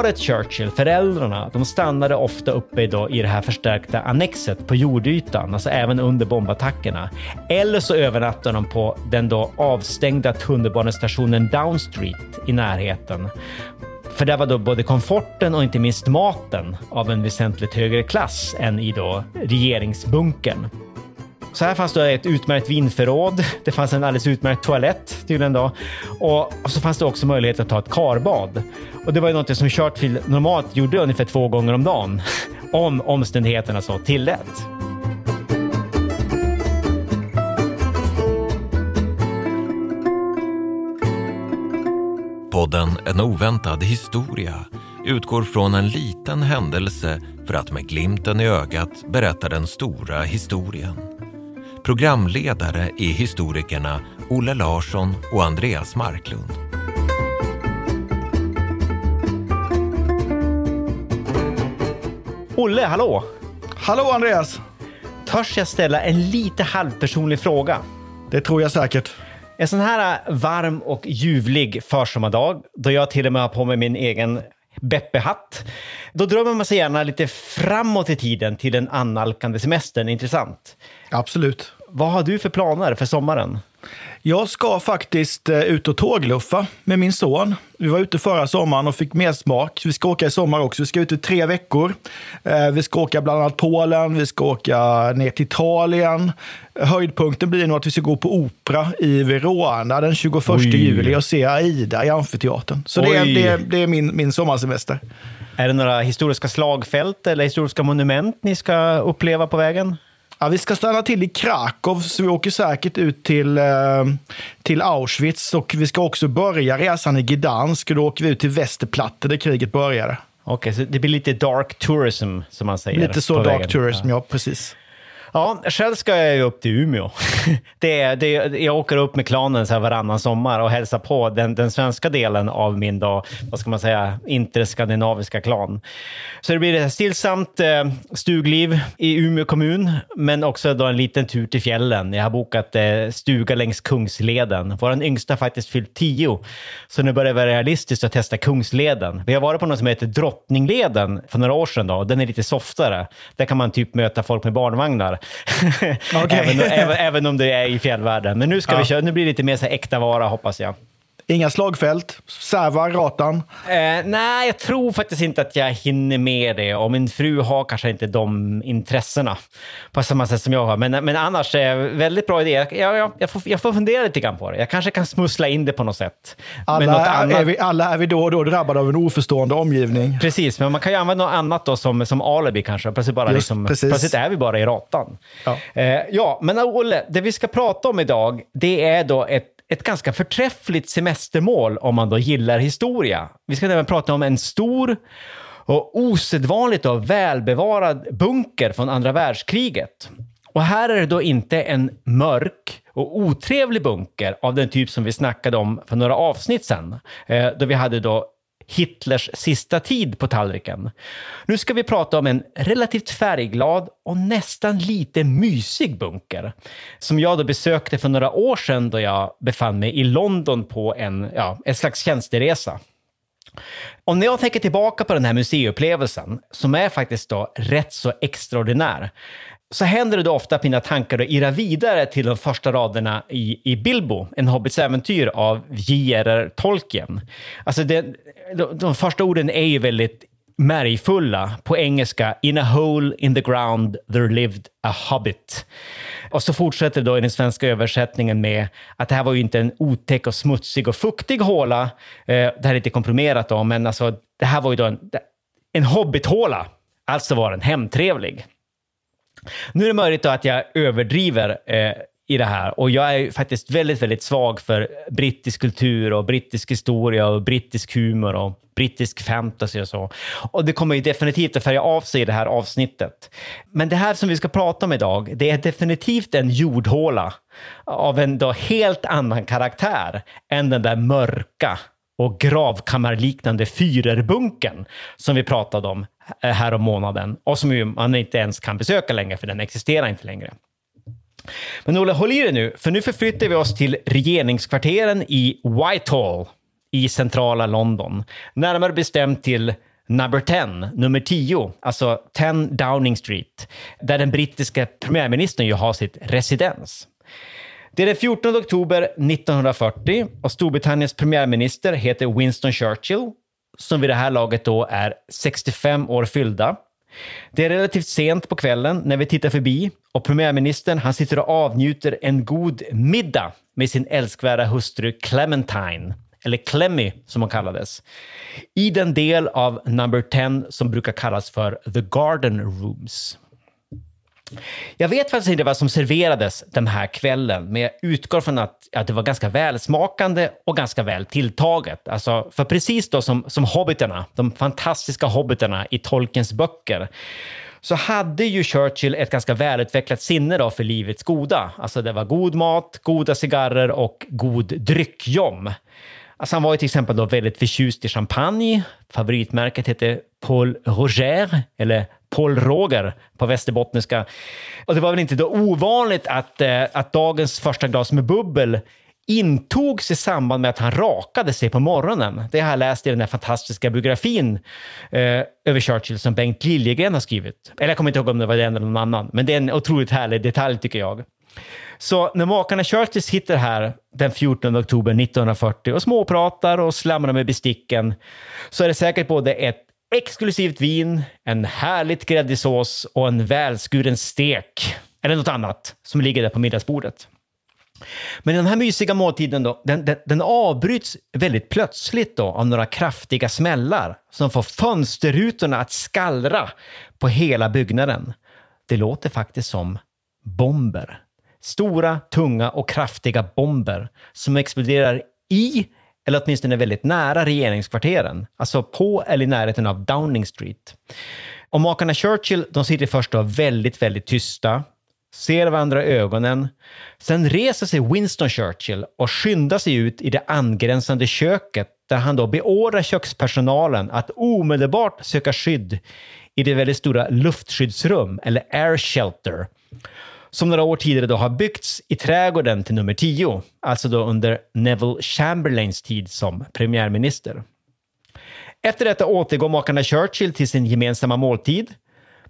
Paret Churchill, föräldrarna, de stannade ofta uppe då i det här förstärkta annexet på jordytan, alltså även under bombattackerna. Eller så övernattade de på den då avstängda tunnelbanestationen Down Street i närheten. För där var då både komforten och inte minst maten av en väsentligt högre klass än i då regeringsbunkern. Så här fanns det ett utmärkt vinförråd. Det fanns en alldeles utmärkt toalett tydligen då. Och så fanns det också möjlighet att ta ett karbad. Och det var ju något som Churchill normalt gjorde ungefär två gånger om dagen. Om omständigheterna så tillät. Podden En oväntad historia utgår från en liten händelse för att med glimten i ögat berätta den stora historien. Programledare är historikerna Olle Larsson och Andreas Marklund. Olle, hallå! Hallå Andreas! Törs jag ställa en lite halvpersonlig fråga? Det tror jag säkert. En sån här varm och ljuvlig försommardag, då jag till och med har på mig min egen Beppe-hatt. Då drömmer man sig gärna lite framåt i tiden till den annalkande semestern. Intressant. Absolut. Vad har du för planer för sommaren? Jag ska faktiskt eh, ut och tågluffa med min son. Vi var ute förra sommaren och fick mer smak. Vi ska åka i sommar också. Vi ska ut i tre veckor. Eh, vi ska åka bland annat Polen, vi ska åka ner till Italien. Höjdpunkten blir nog att vi ska gå på opera i Verona den 21 Oj. juli och se Aida i Amfiteatern. Så det är, det är, det är, min, min sommarsemester. Är det några historiska slagfält eller historiska monument ni ska uppleva på vägen? Ja, vi ska stanna till i Krakow, så vi åker säkert ut till, eh, till Auschwitz. Och vi ska också börja resan i Gdansk. Då åker vi ut till Västerplatte där kriget började. Okej, okay, så det blir lite dark tourism, som man säger. Lite så dark vägen. tourism, ja. ja precis. Ja, själv ska jag ju upp till Umeå. Det, det, jag åker upp med klanen så här varannan sommar och hälsar på den, den svenska delen av min, då, vad ska man säga, interskandinaviska klan. Så det blir ett stillsamt eh, stugliv i Umeå kommun, men också då en liten tur till fjällen. Jag har bokat eh, stuga längs Kungsleden. Vår yngsta har faktiskt fyllt tio, så nu börjar det vara realistiskt att testa Kungsleden. Vi har varit på något som heter Drottningleden för några år sedan. Då. Den är lite softare. Där kan man typ möta folk med barnvagnar. Okay. även, även, även, om det är i fjällvärlden. Men nu, ska ja. vi köra, nu blir det lite mer så äkta vara, hoppas jag. Inga slagfält? Sävar, Ratan? Eh, nej, jag tror faktiskt inte att jag hinner med det. Och min fru har kanske inte de intressena på samma sätt som jag har. Men, men annars, eh, väldigt bra idé. Jag, jag, jag, får, jag får fundera lite grann på det. Jag kanske kan smussla in det på något sätt. Alla, är, vi, alla är vi då och då drabbade av en oförstående omgivning. Precis, men man kan ju använda något annat då som, som alibi kanske. Plötsligt, bara Just, liksom, plötsligt är vi bara i Ratan. Ja, eh, ja men Olle, det vi ska prata om idag, det är då ett ett ganska förträffligt semestermål om man då gillar historia. Vi ska även prata om en stor och osedvanligt och välbevarad bunker från andra världskriget. Och här är det då inte en mörk och otrevlig bunker av den typ som vi snackade om för några avsnitt sedan, eh, då vi hade då Hitlers sista tid på tallriken. Nu ska vi prata om en relativt färgglad och nästan lite mysig bunker som jag då besökte för några år sedan då jag befann mig i London på en, ja, en slags tjänsteresa. Och när jag tänker tillbaka på den här museiupplevelsen, som är faktiskt då rätt så extraordinär, så händer det då ofta att mina tankar då irrar vidare till de första raderna i, i Bilbo, en hobbits äventyr av J.R.R. Tolkien. Alltså det, de, de första orden är ju väldigt märgfulla. På engelska, in a hole in the ground there lived a hobbit. Och så fortsätter det då i den svenska översättningen med att det här var ju inte en otäck och smutsig och fuktig håla. Eh, det här är inte komprimerat då, men alltså det här var ju då en, en hobbithåla. Alltså var den hemtrevlig. Nu är det möjligt att jag överdriver eh, i det här och jag är faktiskt väldigt, väldigt svag för brittisk kultur och brittisk historia och brittisk humor och brittisk fantasy och så. Och det kommer ju definitivt att färga av sig i det här avsnittet. Men det här som vi ska prata om idag, det är definitivt en jordhåla av en då helt annan karaktär än den där mörka och gravkammarliknande Führerbunkern som vi pratade om eh, här om månaden och som man inte ens kan besöka längre för den existerar inte längre. Men Olle, håll i dig nu, för nu förflyttar vi oss till regeringskvarteren i Whitehall i centrala London. Närmare bestämt till Number 10, nummer 10, alltså 10 Downing Street, där den brittiska premiärministern ju har sitt residens. Det är den 14 oktober 1940 och Storbritanniens premiärminister heter Winston Churchill, som vid det här laget då är 65 år fyllda. Det är relativt sent på kvällen när vi tittar förbi och premiärministern han sitter och avnjuter en god middag med sin älskvärda hustru Clementine, eller Clemmy som hon kallades, i den del av Number 10 som brukar kallas för The Garden Rooms. Jag vet faktiskt inte vad som serverades den här kvällen, men jag utgår från att, att det var ganska välsmakande och ganska väl tilltaget. Alltså, för precis då som, som hobbiterna, de fantastiska hobbiterna i Tolkiens böcker, så hade ju Churchill ett ganska välutvecklat sinne då för livets goda. Alltså det var god mat, goda cigarrer och god dryckjom. Alltså han var ju till exempel då väldigt förtjust i champagne. Favoritmärket hette Paul Roger, eller Paul Roger på västerbottniska. Och det var väl inte då ovanligt att, eh, att dagens första glas med bubbel intogs i samband med att han rakade sig på morgonen. Det har jag läst i den här fantastiska biografin eh, över Churchill som Bengt Liljegren har skrivit. Eller jag kommer inte ihåg om det var den eller någon annan, men det är en otroligt härlig detalj tycker jag. Så när makarna Churchill sitter här den 14 oktober 1940 och småpratar och slamrar med besticken så är det säkert både ett exklusivt vin, en härligt gräddig sås och en välskuren stek eller något annat som ligger där på middagsbordet. Men den här mysiga måltiden då, den, den, den, avbryts väldigt plötsligt då av några kraftiga smällar som får fönsterrutorna att skallra på hela byggnaden. Det låter faktiskt som bomber. Stora, tunga och kraftiga bomber som exploderar i eller åtminstone väldigt nära regeringskvarteren, alltså på eller i närheten av Downing Street. Och makarna Churchill, de sitter först då väldigt, väldigt tysta, ser varandra i ögonen. Sen reser sig Winston Churchill och skyndar sig ut i det angränsande köket där han då beordrar kökspersonalen att omedelbart söka skydd i det väldigt stora luftskyddsrum, eller air shelter, som några år tidigare då har byggts i trädgården till nummer 10, alltså då under Neville Chamberlains tid som premiärminister. Efter detta återgår makarna Churchill till sin gemensamma måltid,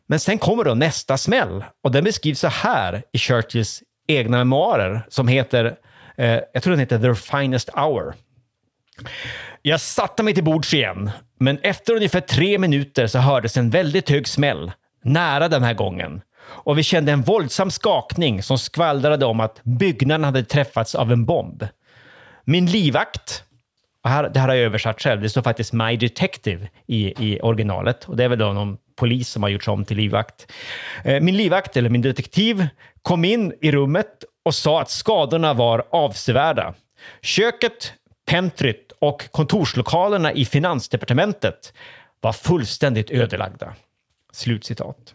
men sen kommer då nästa smäll och den beskrivs så här i Churchills egna memoarer som heter, eh, jag tror den heter The Finest Hour. Jag satte mig till bords igen, men efter ungefär tre minuter så hördes en väldigt hög smäll, nära den här gången och vi kände en våldsam skakning som skvallrade om att byggnaden hade träffats av en bomb. Min livvakt, och här, det här har jag översatt själv, det står faktiskt My Detective i, i originalet och det är väl då någon polis som har gjorts om till livvakt. Eh, min livvakt, eller min detektiv, kom in i rummet och sa att skadorna var avsevärda. Köket, pentryt och kontorslokalerna i finansdepartementet var fullständigt ödelagda. Slutcitat.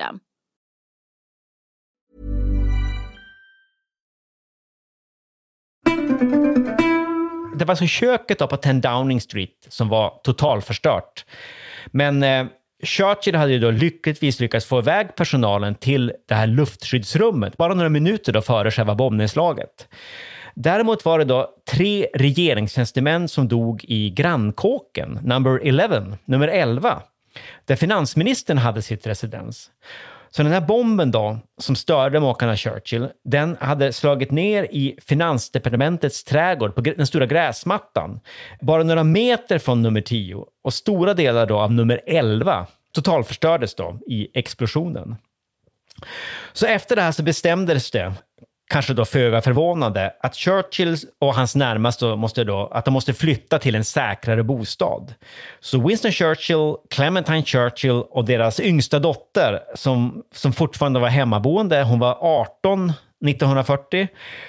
System. Det var alltså köket på 10 Downing Street som var totalförstört. Men eh, Churchill hade ju då lyckligtvis lyckats få iväg personalen till det här luftskyddsrummet bara några minuter då före själva bombnedslaget. Däremot var det då tre regeringstjänstemän som dog i grannkåken, number 11, nummer 11, där finansministern hade sitt residens. Så den här bomben då, som störde makarna Churchill, den hade slagit ner i finansdepartementets trädgård på den stora gräsmattan, bara några meter från nummer 10 och stora delar då av nummer 11 totalförstördes då i explosionen. Så efter det här så bestämdes det kanske då föga förvånande, att Churchill och hans närmaste måste då, att de måste flytta till en säkrare bostad. Så Winston Churchill, Clementine Churchill och deras yngsta dotter, som, som fortfarande var hemmaboende, hon var 18 1940.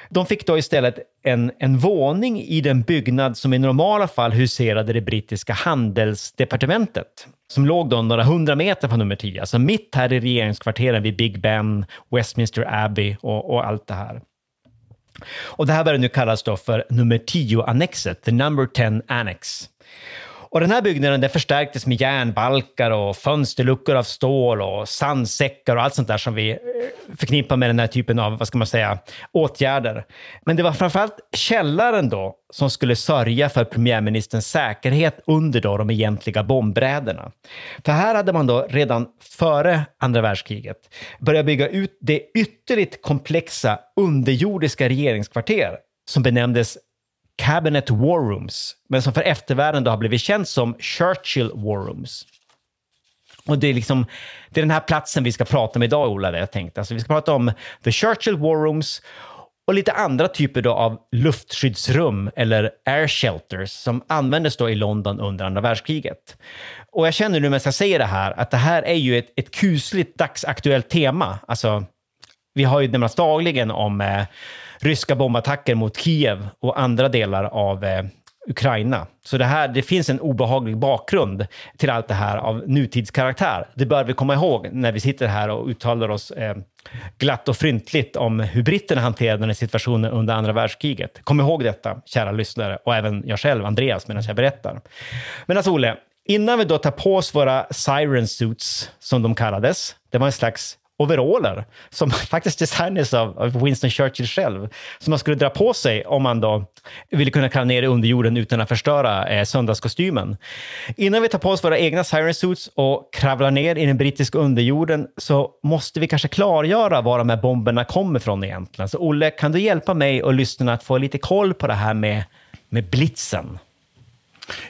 De fick då istället en, en våning i den byggnad som i normala fall huserade det brittiska handelsdepartementet som låg då några hundra meter från nummer 10, alltså mitt här i regeringskvarteren vid Big Ben, Westminster Abbey och, och allt det här. Och det här börjar nu kallas då för nummer 10-annexet, the number 10 annex. Och den här byggnaden den förstärktes med järnbalkar och fönsterluckor av stål och sandsäckar och allt sånt där som vi eh, förknippar med den här typen av, vad ska man säga, åtgärder. Men det var framförallt källaren då som skulle sörja för premiärministerns säkerhet under då de egentliga bombräderna. För här hade man då redan före andra världskriget börjat bygga ut det ytterligt komplexa underjordiska regeringskvarter som benämndes Cabinet War Rooms, men som för eftervärlden har blivit känt som Churchill War Rooms. Och det är, liksom, det är den här platsen vi ska prata om idag, Ola, jag tänkt. Alltså, vi ska prata om The Churchill War Rooms och lite andra typer då av luftskyddsrum eller air shelters som användes då i London under andra världskriget. Och jag känner nu när jag säger det här att det här är ju ett, ett kusligt dagsaktuellt tema. Alltså, vi har ju nämnts dagligen om eh, ryska bombattacker mot Kiev och andra delar av eh, Ukraina. Så det, här, det finns en obehaglig bakgrund till allt det här av nutidskaraktär. Det bör vi komma ihåg när vi sitter här och uttalar oss eh, glatt och fryntligt om hur britterna hanterade den här situationen under andra världskriget. Kom ihåg detta, kära lyssnare, och även jag själv, Andreas, medan jag berättar. Men alltså, Olle, innan vi då tar på oss våra siren suits, som de kallades, det var en slags overaller som faktiskt designades av, Winston Churchill själv, som man skulle dra på sig om man då ville kunna kalla ner i underjorden utan att förstöra eh, söndagskostymen. Innan vi tar på oss våra egna siren suits och kravlar ner i den brittiska underjorden så måste vi kanske klargöra var de här bomberna kommer ifrån egentligen. Så Olle, kan du hjälpa mig och lyssnarna att få lite koll på det här med, med blitzen?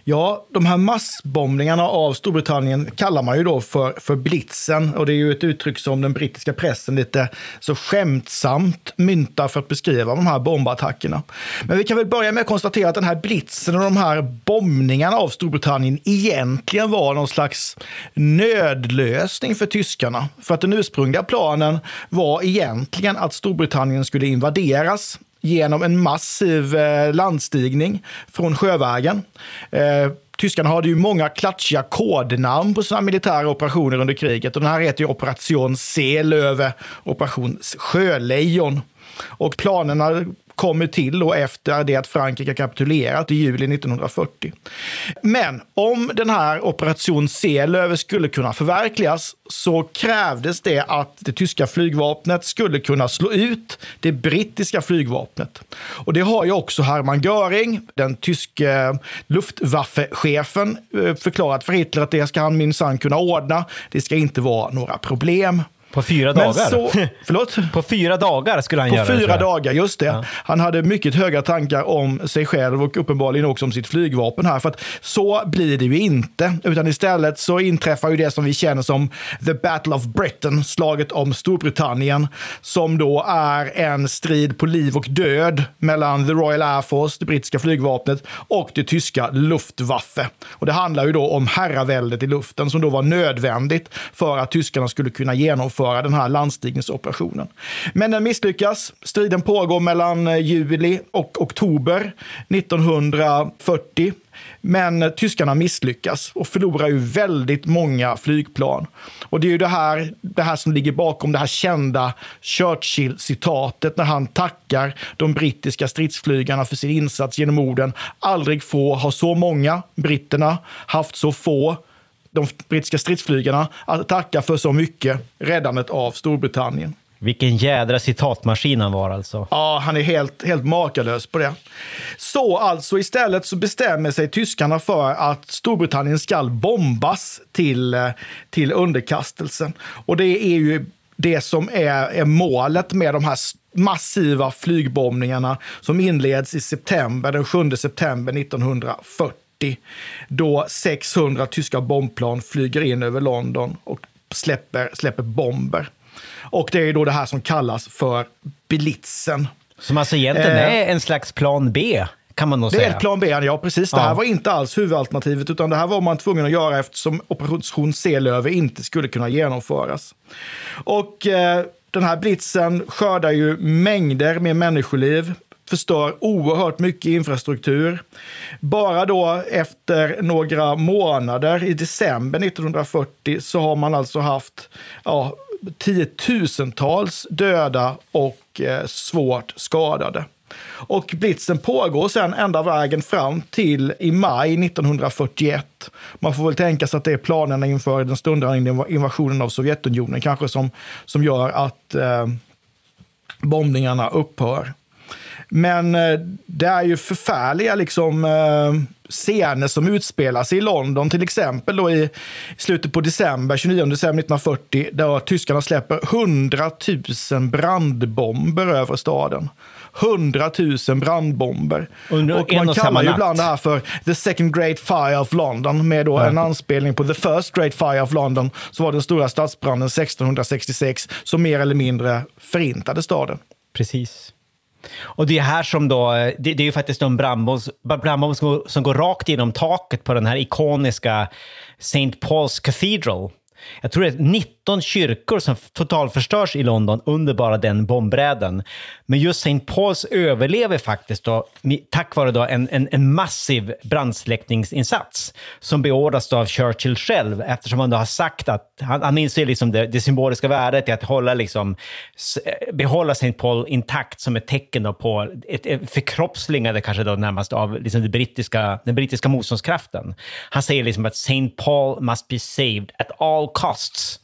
Ja, de här massbombningarna av Storbritannien kallar man ju då för, för blitzen. Och det är ju ett uttryck som den brittiska pressen lite så skämtsamt myntar för att beskriva de här bombattackerna. Men vi kan väl börja med att konstatera att den här blitzen och de här bombningarna av Storbritannien egentligen var någon slags nödlösning för tyskarna. För att den ursprungliga planen var egentligen att Storbritannien skulle invaderas genom en massiv eh, landstigning från sjövägen. Eh, tyskarna hade ju många klatschiga kodnamn på sina militära operationer under kriget. Och den här heter ju Operation Seelöwe, Operation Sjölejon. Och planerna kommer till och efter det att Frankrike kapitulerat i juli 1940. Men om den här operation Seelöwe skulle kunna förverkligas så krävdes det att det tyska flygvapnet skulle kunna slå ut det brittiska flygvapnet. Och det har ju också Hermann Göring, den tyske Luftwaffe-chefen, eh, förklarat för Hitler att det ska han minsann kunna ordna. Det ska inte vara några problem. På fyra dagar? Så, förlåt? På fyra dagar skulle han på göra det. På fyra dagar, just det. Ja. Han hade mycket höga tankar om sig själv och uppenbarligen också om sitt flygvapen här. För att så blir det ju inte. Utan istället så inträffar ju det som vi känner som The Battle of Britain, slaget om Storbritannien, som då är en strid på liv och död mellan The Royal Air Force, det brittiska flygvapnet, och det tyska Luftwaffe. Och det handlar ju då om herraväldet i luften som då var nödvändigt för att tyskarna skulle kunna genomföra genomföra den här landstigningsoperationen. Men den misslyckas. Striden pågår mellan eh, juli och oktober 1940. Men eh, tyskarna misslyckas och förlorar ju väldigt många flygplan. Och det är ju det här, det här som ligger bakom det här kända Churchill-citatet när han tackar de brittiska stridsflygarna för sin insats genom orden “Aldrig få har så många, britterna, haft så få, de brittiska stridsflygarna att tacka för så mycket, räddandet av Storbritannien. Vilken jädra citatmaskin han var alltså. Ja, han är helt, helt makalös på det. Så alltså istället så bestämmer sig tyskarna för att Storbritannien ska bombas till, till underkastelsen. Och det är ju det som är, är målet med de här massiva flygbombningarna som inleds i september, den 7 september 1940 då 600 tyska bombplan flyger in över London och släpper, släpper bomber. Och det är då det här som kallas för blitzen. Som alltså egentligen eh, är en slags plan B? Kan man nog det säga. är ett plan B, ja precis. Det här var inte alls huvudalternativet, utan det här var man tvungen att göra eftersom Operation Seelöwe inte skulle kunna genomföras. Och eh, den här blitzen skördar ju mängder med människoliv förstör oerhört mycket infrastruktur. Bara då efter några månader, i december 1940, så har man alltså haft ja, tiotusentals döda och eh, svårt skadade. Och blitzen pågår sen ända vägen fram till i maj 1941. Man får väl tänka sig att det är planerna inför den stundande invasionen av Sovjetunionen kanske som, som gör att eh, bombningarna upphör. Men eh, det är ju förfärliga liksom, eh, scener som utspelar sig i London, till exempel då i slutet på december, 29 december 1940, där tyskarna släpper 100 000 brandbomber över staden. 100 000 brandbomber. Under och man och kallar ju ibland det här för the second great fire of London med då ja. en anspelning på the first great fire of London, som var den stora stadsbranden 1666 som mer eller mindre förintade staden. Precis. Och det är här som då, eh, det, det är ju faktiskt en brandbomb, brandbomb som, som går rakt genom taket på den här ikoniska St. Paul's Cathedral jag tror det är 19 kyrkor som totalförstörs i London under bara den bombräden. Men just St. Pauls överlever faktiskt då, tack vare då en, en, en massiv brandsläckningsinsats som beordras av Churchill själv eftersom han då har sagt att han, han inser liksom det, det symboliska värdet i att hålla liksom, eh, behålla St. Paul intakt som ett tecken på ett, ett förkroppsligande kanske då närmast av liksom det brittiska, den brittiska motståndskraften. Han säger liksom att St. Paul must be saved at all costs.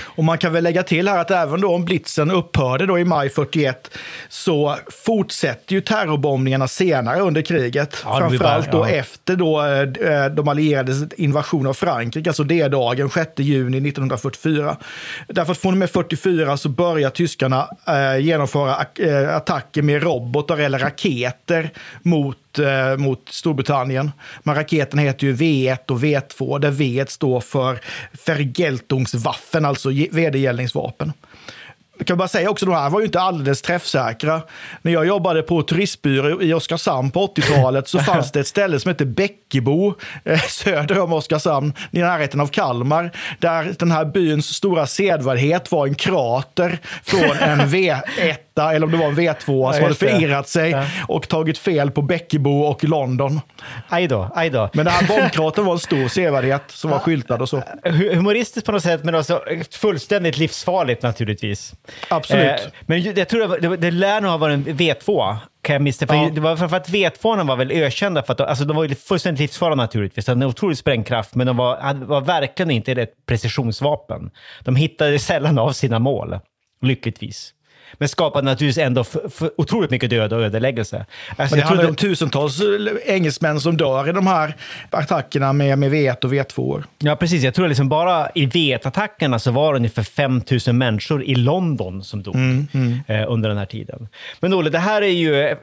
Och man kan väl lägga till här att även då om blitzen upphörde då i maj 41 så fortsätter ju terrorbombningarna senare under kriget. Ja, Framförallt bara, ja. då efter då, eh, de allierades invasion av Frankrike, alltså D-dagen 6 juni 1944. Därför att från och med 44 så börjar tyskarna eh, genomföra eh, attacker med robotar eller raketer mot eh, mot Storbritannien. Men raketen heter ju V1 och V2, där V1 står för Vergeltungswaffen, alltså vedergällningsvapen. Jag kan bara säga också, de här var ju inte alldeles träffsäkra. När jag jobbade på turistbyrå i Oskarshamn på 80-talet så fanns det ett ställe som hette Bäckebo eh, söder om Oskarshamn, i närheten av Kalmar, där den här byns stora sedvärdighet var en krater från en V1 eller om det var en V2 som hade förirrat sig ja. och tagit fel på Bäckebo och London. Aj då, aj då. Men den här bombkratern var en stor sevärdhet som var skyltad och så. Humoristiskt på något sätt, men också fullständigt livsfarligt naturligtvis. Absolut. Eh, men jag tror det, det lär nog ha varit en V2 kan jag misstänka. Ja. Det var framförallt V2 var väl ökända för att de, alltså de var fullständigt livsfarliga naturligtvis. De hade en otrolig sprängkraft, men de var, var verkligen inte ett precisionsvapen. De hittade sällan av sina mål, lyckligtvis. Men skapade naturligtvis ändå otroligt mycket död och ödeläggelse. Alltså, det handlar om tusentals engelsmän som dör i de här attackerna med, med V1 och V2. Ja, precis. Jag tror att liksom bara i V1-attackerna så var det ungefär 5 000 människor i London som dog mm, mm. Eh, under den här tiden. Men Olle, det här är ju eh,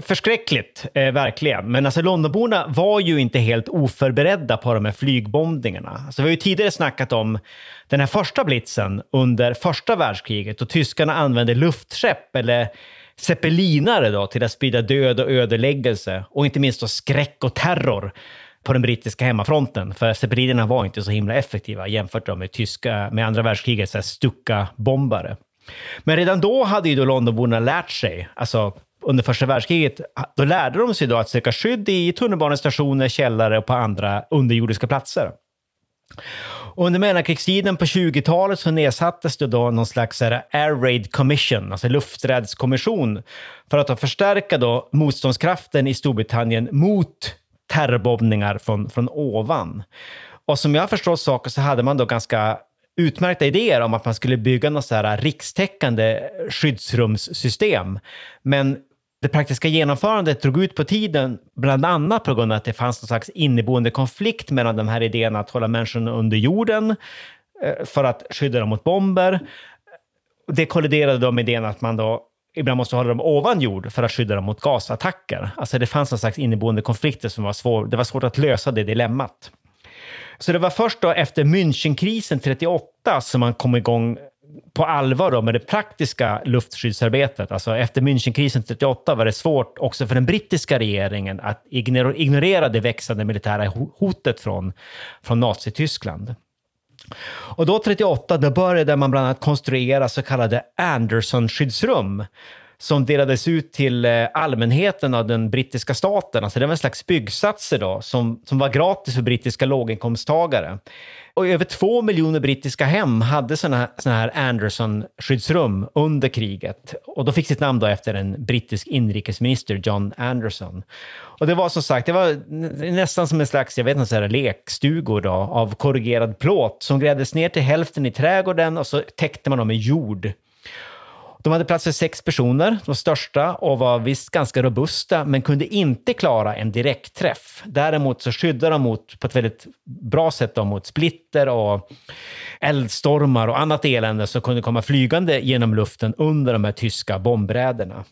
förskräckligt, eh, verkligen. Men alltså Londonborna var ju inte helt oförberedda på de här flygbombningarna. Alltså, vi har ju tidigare snackat om den här första blitzen under första världskriget då tyskarna använde luftskepp eller zeppelinare då, till att sprida död och ödeläggelse och inte minst då skräck och terror på den brittiska hemmafronten. För zeppelinerna var inte så himla effektiva jämfört med tyska, med andra världskrigets Stuka-bombare. Men redan då hade ju då Londonborna lärt sig, alltså under första världskriget, då lärde de sig då att söka skydd i tunnelbanestationer, källare och på andra underjordiska platser. Under mellankrigstiden på 20-talet så nedsattes det då någon slags Air Raid Commission, alltså lufträdskommission, för att förstärka då motståndskraften i Storbritannien mot terrorbombningar från, från ovan. Och som jag förstår saker så hade man då ganska utmärkta idéer om att man skulle bygga något så här rikstäckande skyddsrumssystem. Men det praktiska genomförandet drog ut på tiden, bland annat på grund av att det fanns någon slags inneboende konflikt mellan de här idéerna att hålla människorna under jorden eh, för att skydda dem mot bomber. Det kolliderade då med idén att man då ibland måste hålla dem ovan jord för att skydda dem mot gasattacker. Alltså det fanns någon slags inneboende konflikter som var svår, det var svårt att lösa det dilemmat. Så det var först då efter Münchenkrisen 38 som man kom igång på allvar då med det praktiska luftskyddsarbetet. Alltså efter Münchenkrisen 38 var det svårt också för den brittiska regeringen att ignorera det växande militära hotet från, från Nazityskland. Och då 38 då började man bland annat konstruera så kallade Anderson-skyddsrum som delades ut till eh, allmänheten av den brittiska staten. Alltså det var en slags byggsatser då, som, som var gratis för brittiska låginkomsttagare. Och över två miljoner brittiska hem hade såna, såna här Anderson-skyddsrum under kriget. Och de fick sitt namn då efter en brittisk inrikesminister, John Anderson. Och det var som sagt, det var nästan som en slags, jag vet inte, så här lekstugor då, av korrugerad plåt som grävdes ner till hälften i trädgården och så täckte man dem med jord. De hade plats för sex personer, de största, och var visst ganska robusta, men kunde inte klara en direktträff. Däremot så skyddade de mot, på ett väldigt bra sätt då, mot splitter och eldstormar och annat elände som kunde komma flygande genom luften under de här tyska bombräderna.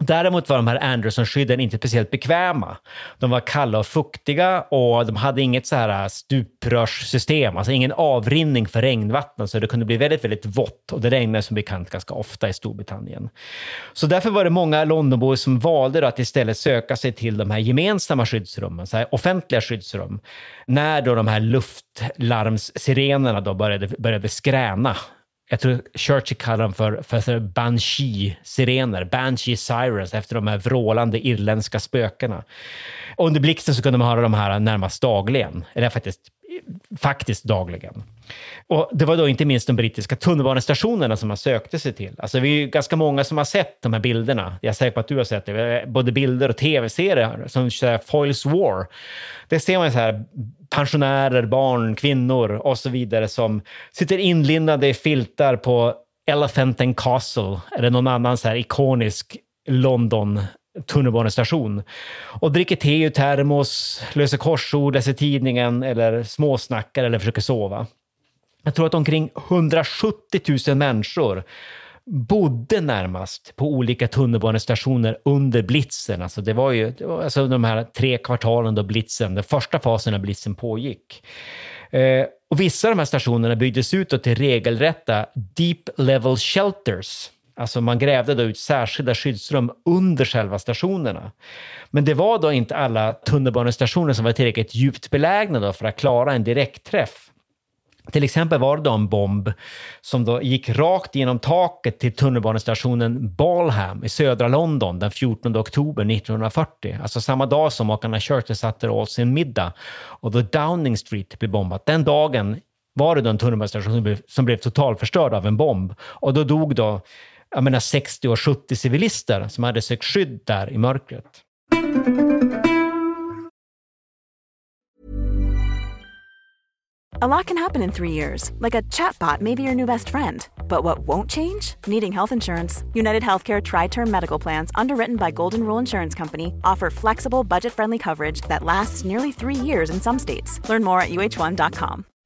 Däremot var de här Anderson-skydden inte speciellt bekväma. De var kalla och fuktiga och de hade inget så här äh, stuprörssystem, alltså ingen avrinning för regnvatten, så det kunde bli väldigt, väldigt vått och det regnade som bekant ganska ofta i Storbritannien. Så därför var det många Londonbor som valde att istället söka sig till de här gemensamma skyddsrummen, så här offentliga skyddsrum, när då de här luftlarmssirenerna då började, började skräna jag tror Churchill kallar dem för, för Banshee-sirener, Banshee Sirens, efter de här vrålande irländska spökena. Och under blixten så kunde man höra de här närmast dagligen, eller faktiskt, faktiskt dagligen. Och det var då inte minst de brittiska tunnelbanestationerna som man sökte sig till. Alltså vi är ganska många som har sett de här bilderna. Jag är säker på att du har sett det. Både bilder och tv-serier som Foils War. Det ser man så här pensionärer, barn, kvinnor och så vidare som sitter inlindade i filtar på Elephant and Castle eller någon annan så här ikonisk London tunnelbanestation och dricker te ur termos, löser korsord, läser tidningen eller småsnackar eller försöker sova. Jag tror att omkring 170 000 människor bodde närmast på olika tunnelbanestationer under blitzen. Alltså det var ju det var alltså de här tre kvartalen då blitzen, den första fasen av blitzen pågick. Eh, och vissa av de här stationerna byggdes ut till regelrätta deep level shelters. Alltså man grävde då ut särskilda skyddsrum under själva stationerna. Men det var då inte alla tunnelbanestationer som var tillräckligt djupt belägna då för att klara en direktträff. Till exempel var det då en bomb som då gick rakt genom taket till tunnelbanestationen Balham i södra London den 14 oktober 1940. Alltså samma dag som makarna Churchill satte åt sin middag. Och då Downing Street blev bombat. Den dagen var det då en tunnelbanestation som blev, som blev totalförstörd av en bomb. Och då dog då jag menar 60 och 70 civilister som hade sökt skydd där i mörkret. A lot can happen in three years, like a chatbot may be your new best friend. But what won't change? Needing health insurance. United Healthcare Tri Term Medical Plans, underwritten by Golden Rule Insurance Company, offer flexible, budget friendly coverage that lasts nearly three years in some states. Learn more at uh1.com.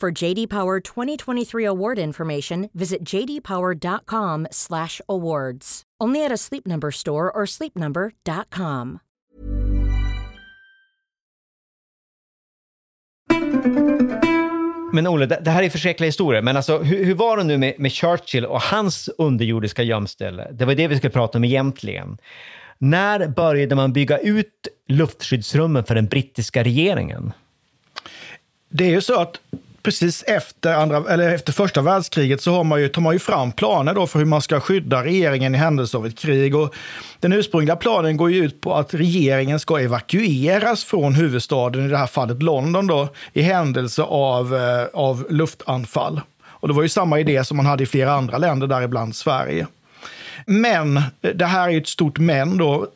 For JD Power 2023 award information, visit jdpower.com/awards. Only at a Sleep Number store or sleepnumber.com. Men Olle, det, här är förskräckliga historier, men alltså, hur, hur var det nu med, med, Churchill och hans underjordiska gömställe? Det var det vi skulle prata om egentligen. När började man bygga ut luftskyddsrummen för den brittiska regeringen? Det är ju så att precis efter, andra, eller efter första världskriget så har man ju, tar man ju fram planer då för hur man ska skydda regeringen i händelse av ett krig. Och den ursprungliga planen går ju ut på att regeringen ska evakueras från huvudstaden, i det här fallet London, då, i händelse av, eh, av luftanfall. Och det var ju samma idé som man hade i flera andra länder, däribland Sverige. Men, eh, det här är ju ett stort men då,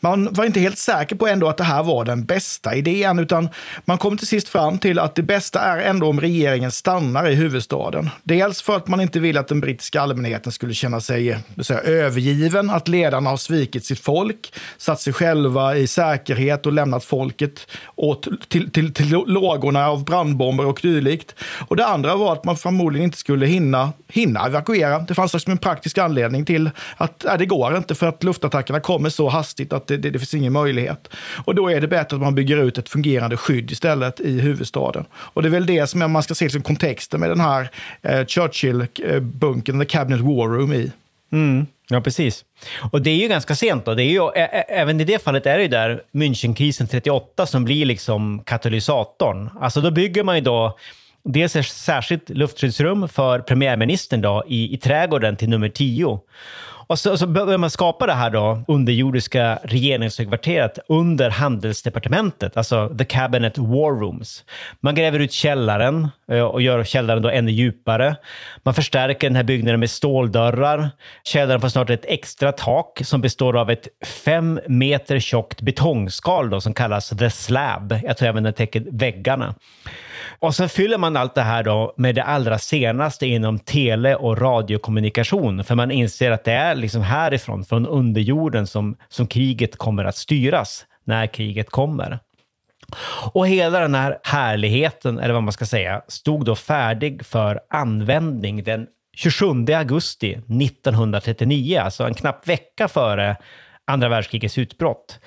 man var inte helt säker på ändå att det här var den bästa idén, utan man kom till sist fram till att det bästa är ändå om regeringen stannar i huvudstaden. Dels för att man inte vill att den brittiska allmänheten skulle känna sig säga, övergiven, att ledarna har svikit sitt folk, satt sig själva i säkerhet och lämnat folket åt, till, till, till lågorna av brandbomber och dylikt. Och det andra var att man förmodligen inte skulle hinna, hinna evakuera. Det fanns liksom en praktisk anledning till att äh, det går inte för att luftattackerna kommer så hastigt hastigt att det, det, det, finns ingen möjlighet. Och då är det bättre att man bygger ut ett fungerande skydd istället i huvudstaden. Och det är väl det som man ska se som kontexten med den här eh, Churchill-bunkern, The Cabinet War Room i. Mm. Ja, precis. Och det är ju ganska sent då. Det är ju, ä, även i det fallet är det ju där Münchenkrisen 38 som blir liksom katalysatorn. Alltså då bygger man ju då dels ett särskilt luftskyddsrum för premiärministern då i, i trädgården till nummer 10. Och så, så börjar man skapa det här då underjordiska regeringshögkvarteret under handelsdepartementet, alltså the cabinet war rooms. Man gräver ut källaren eh, och gör källaren då ännu djupare. Man förstärker den här byggnaden med ståldörrar. Källaren får snart ett extra tak som består av ett fem meter tjockt betongskal då, som kallas the slab. Jag tror även den täcker väggarna. Och sen fyller man allt det här då med det allra senaste inom tele och radiokommunikation, för man inser att det är liksom härifrån, från underjorden, som, som kriget kommer att styras när kriget kommer. Och hela den här härligheten, eller vad man ska säga, stod då färdig för användning den 27 augusti 1939, alltså en knapp vecka före andra världskrigets utbrott.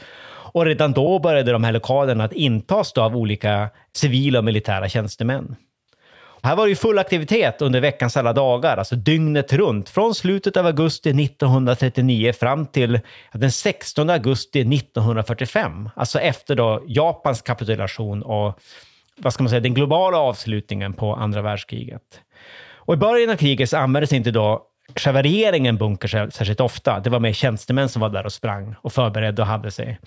Och redan då började de här lokalerna att intas av olika civila och militära tjänstemän. Här var det full aktivitet under veckans alla dagar, alltså dygnet runt, från slutet av augusti 1939 fram till den 16 augusti 1945, alltså efter då Japans kapitulation och vad ska man säga, den globala avslutningen på andra världskriget. Och I början av kriget så användes inte då själva regeringen bunkar särskilt ofta. Det var mer tjänstemän som var där och sprang och förberedde och hade sig.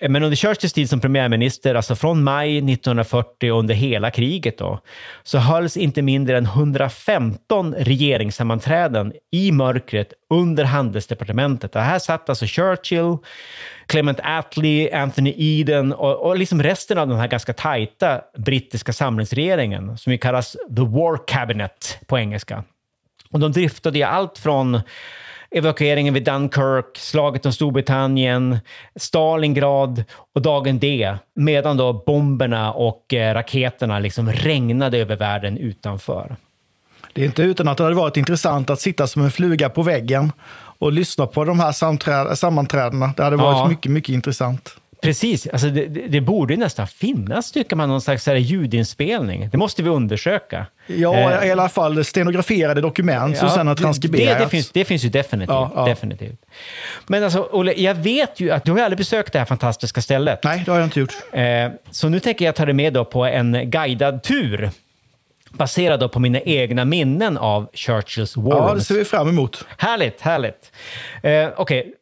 Men under Churchills tid som premiärminister, alltså från maj 1940 och under hela kriget då, så hölls inte mindre än 115 regeringssammanträden i mörkret under handelsdepartementet. Och här satt alltså Churchill, Clement Attlee, Anthony Eden och, och liksom resten av den här ganska tajta brittiska samlingsregeringen som ju kallas the War Cabinet på engelska. Och de driftade ju allt från evakueringen vid Dunkirk, slaget om Storbritannien, Stalingrad och dagen D, medan då bomberna och eh, raketerna liksom regnade över världen utanför. Det är inte utan att det hade varit intressant att sitta som en fluga på väggen och lyssna på de här sammanträdena. Det hade varit ja. mycket, mycket intressant. Precis, alltså det, det, borde nästan finnas, tycker man, någon slags ljudinspelning. Det måste vi undersöka. Ja, eh, i alla fall stenograferade dokument ja, som sen har transkriberats. Det, det, finns, det finns ju definitivt. Ja, ja. definitivt. Men alltså, Olle, jag vet ju att du har aldrig besökt det här fantastiska stället. Nej, det har jag inte gjort. Eh, så nu tänker jag ta dig med då på en guidad tur baserad på mina egna minnen av Churchills War Ja, det ser vi fram emot. Härligt, härligt. Eh, Okej, okay.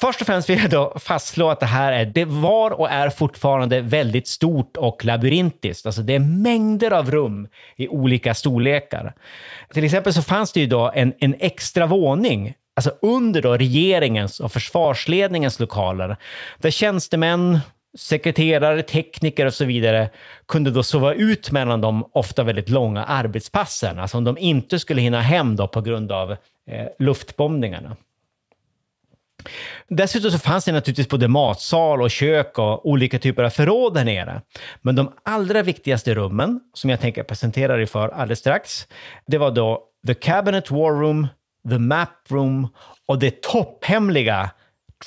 Först och främst vill jag då fastslå att det här är, det var och är fortfarande väldigt stort och labyrintiskt. Alltså det är mängder av rum i olika storlekar. Till exempel så fanns det ju då en, en extra våning alltså under då regeringens och försvarsledningens lokaler, där tjänstemän, sekreterare, tekniker och så vidare kunde då sova ut mellan de ofta väldigt långa arbetspassen, alltså om de inte skulle hinna hem då på grund av eh, luftbombningarna. Dessutom så fanns det naturligtvis både matsal och kök och olika typer av förråd där nere. Men de allra viktigaste rummen, som jag tänker presentera dig för alldeles strax, det var då The Cabinet War Room, The Map Room och det topphemliga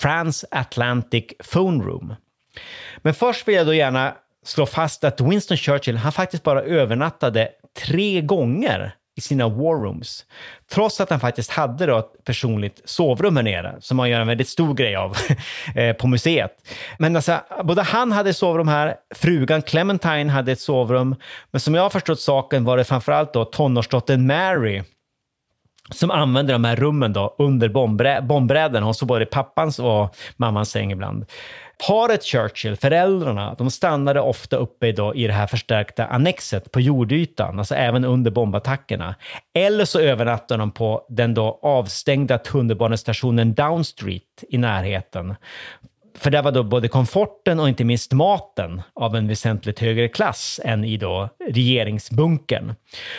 Transatlantic Phone Room. Men först vill jag då gärna slå fast att Winston Churchill, han faktiskt bara övernattade tre gånger i sina war rooms. Trots att han faktiskt hade då ett personligt sovrum här nere, som man gör en väldigt stor grej av eh, på museet. Men alltså, både han hade sovrum här, frugan Clementine hade ett sovrum, men som jag har förstått saken var det framförallt då tonårsdottern Mary som använde de här rummen då under bombrä bombräderna. Hon sov både i pappans och mammans säng ibland. Paret Churchill, föräldrarna, de stannade ofta uppe då i det här förstärkta annexet på jordytan, alltså även under bombattackerna. Eller så övernattade de på den då avstängda tunnelbanestationen Down Street i närheten. För där var då både komforten och inte minst maten av en väsentligt högre klass än i då regeringsbunkern.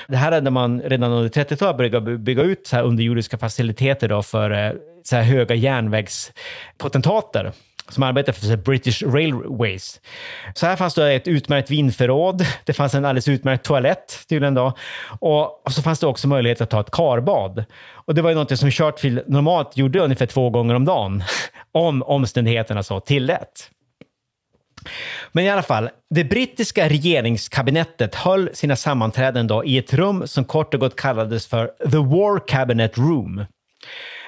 Det här hade man redan under 30-talet börjat bygga ut så här underjordiska faciliteter då för eh, så här höga järnvägspotentater som arbetar för British Railways. Så här fanns det ett utmärkt vinförråd. Det fanns en alldeles utmärkt toalett tydligen då. Och, och så fanns det också möjlighet att ta ett karbad. Och det var ju något som Churchill normalt gjorde ungefär två gånger om dagen, om omständigheterna så tillät. Men i alla fall, det brittiska regeringskabinettet höll sina sammanträden då i ett rum som kort och gott kallades för The War Cabinet Room.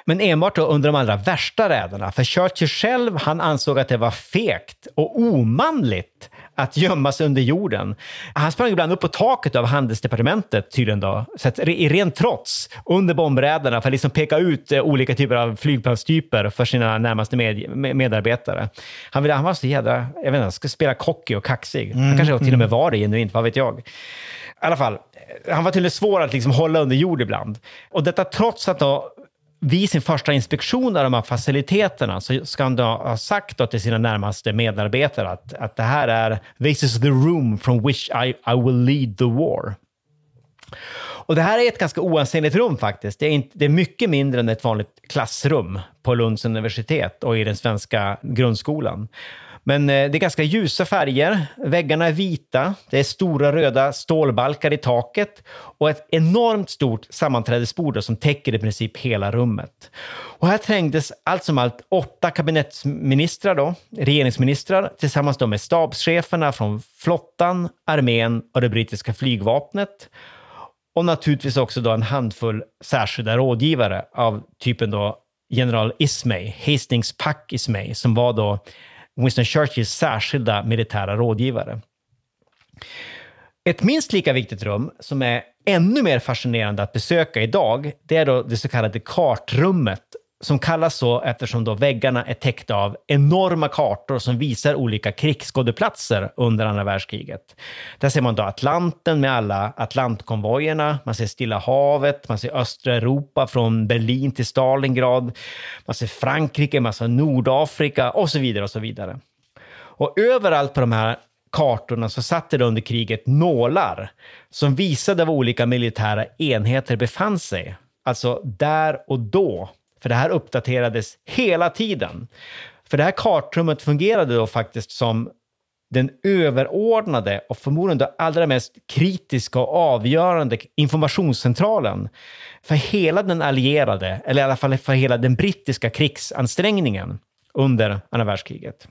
Men enbart då under de allra värsta räderna. För Churchill själv, han ansåg att det var fegt och omanligt att gömma sig under jorden. Han sprang ibland upp på taket av handelsdepartementet tydligen då, så att, i ren trots under bombräderna för att liksom peka ut eh, olika typer av flygplanstyper för sina närmaste med, medarbetare. Han, ville, han var så jädra, jag vet inte, han skulle spela cocky och kaxig. Han kanske till och med var det genuint, vad vet jag. I alla fall, han var tydligen svår att liksom hålla under jord ibland. Och detta trots att då vid sin första inspektion av de här faciliteterna så ska han ha sagt till sina närmaste medarbetare att, att det här är “This is the room from which I, I will lead the war”. Och det här är ett ganska oansenligt rum faktiskt. Det är, inte, det är mycket mindre än ett vanligt klassrum på Lunds universitet och i den svenska grundskolan. Men eh, det är ganska ljusa färger, väggarna är vita, det är stora röda stålbalkar i taket och ett enormt stort sammanträdesbord som täcker i princip hela rummet. Och här trängdes allt som allt åtta kabinettsministrar, då, regeringsministrar, tillsammans då med stabscheferna från flottan, armén och det brittiska flygvapnet. Och naturligtvis också då en handfull särskilda rådgivare av typen då general Ismay, Hastings Pack Ismay, som var då Winston Churchills särskilda militära rådgivare. Ett minst lika viktigt rum, som är ännu mer fascinerande att besöka idag, det är då det så kallade kartrummet som kallas så eftersom då väggarna är täckta av enorma kartor som visar olika krigsskådeplatser under andra världskriget. Där ser man då Atlanten med alla Atlantkonvojerna, man ser Stilla havet, man ser östra Europa från Berlin till Stalingrad, man ser Frankrike, man ser Nordafrika och så vidare och så vidare. Och överallt på de här kartorna så satt det under kriget nålar som visade var olika militära enheter befann sig. Alltså där och då för det här uppdaterades hela tiden. För det här kartrummet fungerade då faktiskt som den överordnade och förmodligen den allra mest kritiska och avgörande informationscentralen för hela den allierade, eller i alla fall för hela den brittiska krigsansträngningen under andra världskriget.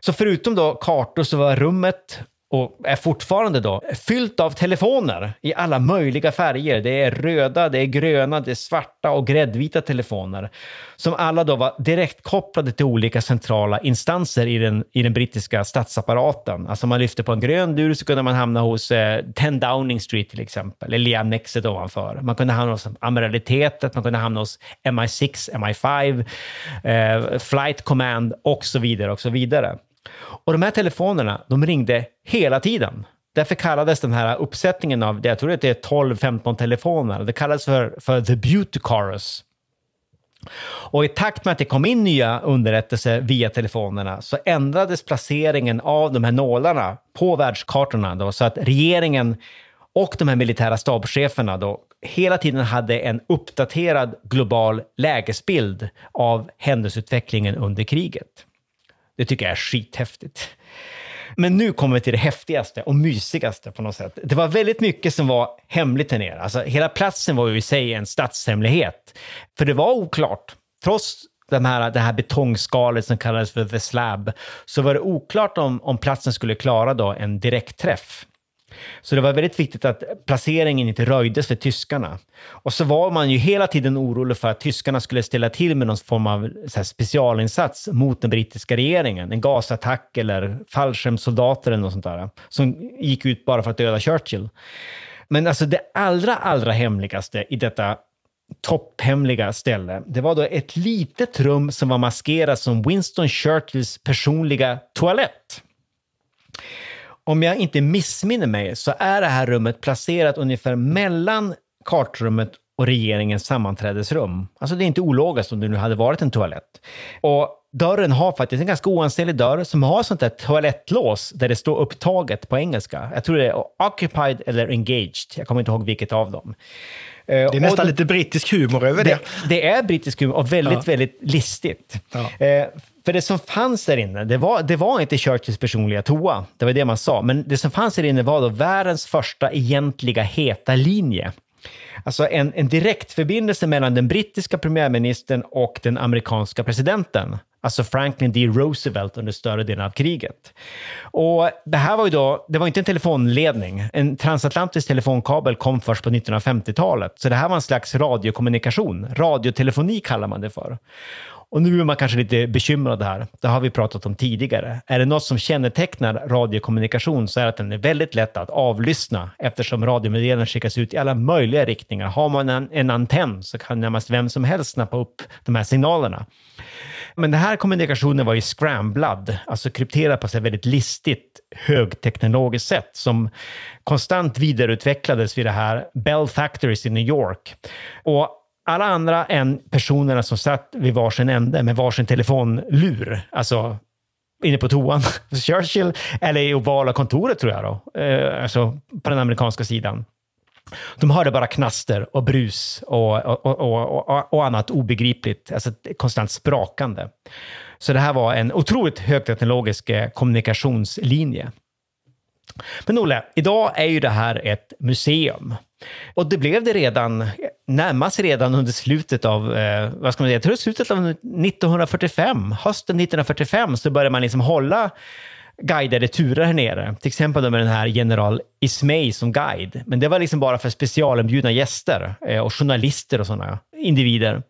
Så förutom då kartor så var rummet och är fortfarande då fyllt av telefoner i alla möjliga färger. Det är röda, det är gröna, det är svarta och gräddvita telefoner som alla då var direkt kopplade till olika centrala instanser i den, i den brittiska statsapparaten. Alltså man lyfte på en grön dur så kunde man hamna hos eh, 10 Downing Street till exempel, eller i annexet ovanför. Man kunde hamna hos amiralitetet, man kunde hamna hos MI6, MI5, eh, Flight Command och så vidare och så vidare. Och de här telefonerna, de ringde hela tiden. Därför kallades den här uppsättningen av, jag tror det är 12-15 telefoner, det kallades för, för The Beauty Chorus. Och i takt med att det kom in nya underrättelser via telefonerna så ändrades placeringen av de här nålarna på världskartorna då, så att regeringen och de här militära stabscheferna då hela tiden hade en uppdaterad global lägesbild av händelseutvecklingen under kriget. Det tycker jag är skithäftigt. Men nu kommer vi till det häftigaste och mysigaste på något sätt. Det var väldigt mycket som var hemligt här nere. Alltså, hela platsen var ju i sig en statshemlighet. För det var oklart, trots den här, det här betongskalet som kallades för the slab, så var det oklart om, om platsen skulle klara då en direktträff. Så det var väldigt viktigt att placeringen inte röjdes för tyskarna. Och så var man ju hela tiden orolig för att tyskarna skulle ställa till med någon form av specialinsats mot den brittiska regeringen. En gasattack eller fallskärmssoldater eller något sånt där. Som gick ut bara för att döda Churchill. Men alltså det allra, allra hemligaste i detta topphemliga ställe. Det var då ett litet rum som var maskerat som Winston Churchills personliga toalett om jag inte missminner mig så är det här rummet placerat ungefär mellan kartrummet och regeringens sammanträdesrum. Alltså det är inte ologiskt om det nu hade varit en toalett. Och dörren har faktiskt en ganska oansenlig dörr som har sånt där toalettlås där det står upptaget på engelska. Jag tror det är occupied eller engaged. Jag kommer inte ihåg vilket av dem. Det är nästan och, lite brittisk humor över det. Det, det är brittisk humor och väldigt, ja. väldigt listigt. Ja. Eh, för det som fanns där inne, det var, det var inte Churchills personliga toa. Det var det man sa. Men det som fanns där inne var då världens första egentliga heta linje. Alltså en, en direktförbindelse mellan den brittiska premiärministern och den amerikanska presidenten. Alltså Franklin D. Roosevelt under större delen av kriget. Och det här var ju då, det var inte en telefonledning. En transatlantisk telefonkabel kom först på 1950-talet. Så det här var en slags radiokommunikation. Radiotelefoni kallar man det för. Och nu är man kanske lite bekymrad här. Det har vi pratat om tidigare. Är det något som kännetecknar radiokommunikation så är det att den är väldigt lätt att avlyssna eftersom radiomeddelanden skickas ut i alla möjliga riktningar. Har man en, en antenn så kan närmast vem som helst snappa upp de här signalerna. Men den här kommunikationen var ju scramblad, alltså krypterad på ett väldigt listigt högteknologiskt sätt som konstant vidareutvecklades vid det här Bell Factories i New York. Och alla andra än personerna som satt vid varsin ände med varsin telefonlur, alltså inne på toan, Churchill, eller i ovala kontoret tror jag då, eh, alltså på den amerikanska sidan. De hörde bara knaster och brus och, och, och, och, och annat obegripligt, alltså konstant sprakande. Så det här var en otroligt högteknologisk eh, kommunikationslinje. Men Olle, idag är ju det här ett museum. Och det blev det redan, närmast redan under slutet av, eh, vad ska man säga, jag tror slutet av 1945, hösten 1945, så började man liksom hålla guidade turer här nere. Till exempel med den här general Ismay som guide. Men det var liksom bara för specialinbjudna gäster eh, och journalister och sådana individer.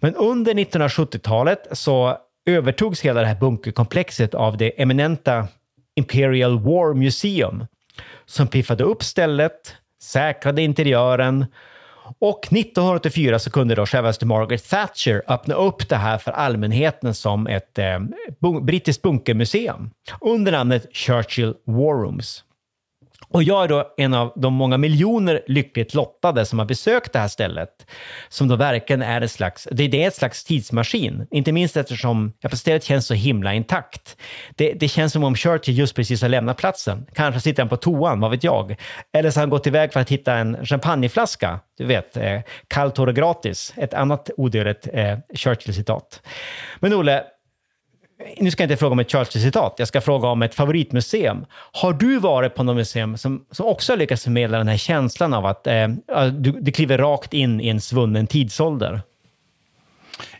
Men under 1970-talet så övertogs hela det här bunkerkomplexet av det eminenta Imperial War Museum som piffade upp stället, säkrade interiören och 1984 så kunde då självaste Margaret Thatcher öppna upp det här för allmänheten som ett eh, brittiskt bunkermuseum under namnet Churchill War Rooms. Och jag är då en av de många miljoner lyckligt lottade som har besökt det här stället. Som då verkligen är ett slags, det är ett slags tidsmaskin. Inte minst eftersom stället känns så himla intakt. Det, det känns som om Churchill just precis har lämnat platsen. Kanske sitter han på toan, vad vet jag? Eller så har han gått iväg för att hitta en champagneflaska. Du vet, eh, kallt och gratis. Ett annat odödligt eh, Churchill-citat. Men Olle, nu ska jag inte fråga om ett Churchill-citat, jag ska fråga om ett favoritmuseum. Har du varit på något museum som, som också har lyckats förmedla den här känslan av att eh, du, du kliver rakt in i en svunnen tidsålder?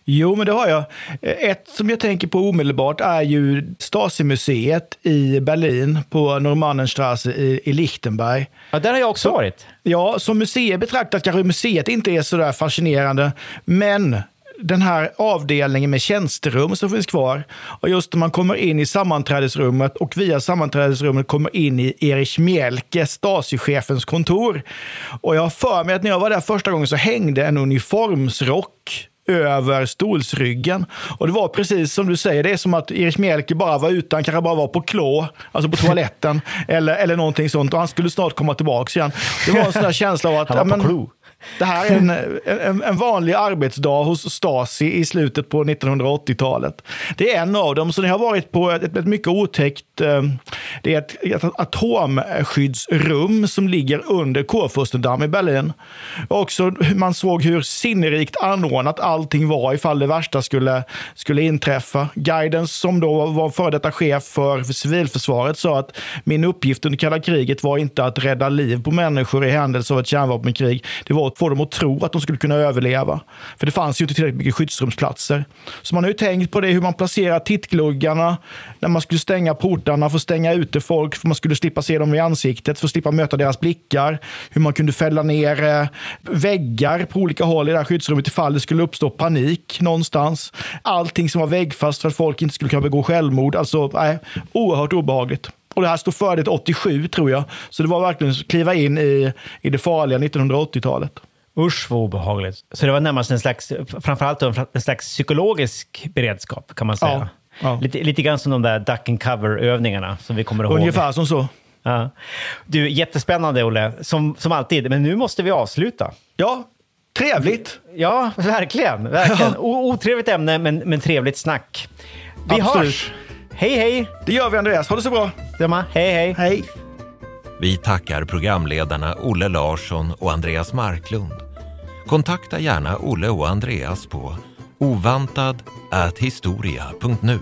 Jo, men det har jag. Ett som jag tänker på omedelbart är ju Stasi-museet i Berlin på Normannenstrasse i, i Lichtenberg. Ja, där har jag också varit. Ja, som museet betraktat kanske museet inte är så där fascinerande, men den här avdelningen med tjänsterum som finns kvar. Och just när man kommer in i sammanträdesrummet och via sammanträdesrummet kommer in i Erich Mielke, Stasi-chefens kontor. Och jag har för mig att när jag var där första gången så hängde en uniformsrock över stolsryggen. Och det var precis som du säger, det är som att Erich Mielke bara var ute, han kanske bara var på klå, alltså på toaletten, eller, eller någonting sånt. Och han skulle snart komma tillbaka igen. Det var en sån där känsla av att... Han var på klo. Det här är en, en, en, vanlig arbetsdag hos Stasi i slutet på 1980-talet. Det är en av dem. Så ni har varit på ett, ett mycket otäckt... Eh, det är ett, ett atomskyddsrum som ligger under Kurfürstendamm i Berlin. Också man såg hur sinnerikt anordnat allting var ifall det värsta skulle, skulle inträffa. Guiden som då var före detta chef för civilförsvaret, sa att min uppgift under kalla kriget var inte att rädda liv på människor i händelse av ett kärnvapenkrig. Det var att få dem att tro att de skulle kunna överleva. För det fanns ju inte tillräckligt mycket skyddsrumsplatser. Så man har ju tänkt på det, hur man placerar tittgluggarna när man skulle stänga portarna för att stänga ute folk, för man skulle slippa se dem i ansiktet, för att slippa möta deras blickar. Hur man kunde fälla ner eh, väggar på olika håll i det här skyddsrummet ifall det skulle uppstå panik någonstans. Allting som var väggfast för att folk inte skulle kunna begå självmord. Alltså, nej, oerhört obehagligt. Och det här stod färdigt 87 tror jag. Så det var verkligen att kliva in i, i det farliga 1980-talet. Usch vad obehagligt. Så det var närmast en slags, framförallt en slags psykologisk beredskap kan man säga. Ja, ja. Lite, lite grann som de där duck and cover-övningarna som vi kommer ihåg. Ungefär som så. Ja. Du, jättespännande Olle, som, som alltid. Men nu måste vi avsluta. Ja, trevligt. Ja, verkligen. verkligen. otrevligt ämne, men, men trevligt snack. Vi Absolut. hörs! Hej, hej! Det gör vi Andreas. Ha det så bra. Detsamma. Hej, hej. Hej. Vi tackar programledarna Olle Larsson och Andreas Marklund. Kontakta gärna Olle och Andreas på ovantad.historia.nu.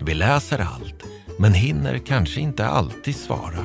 Vi läser allt, men hinner kanske inte alltid svara.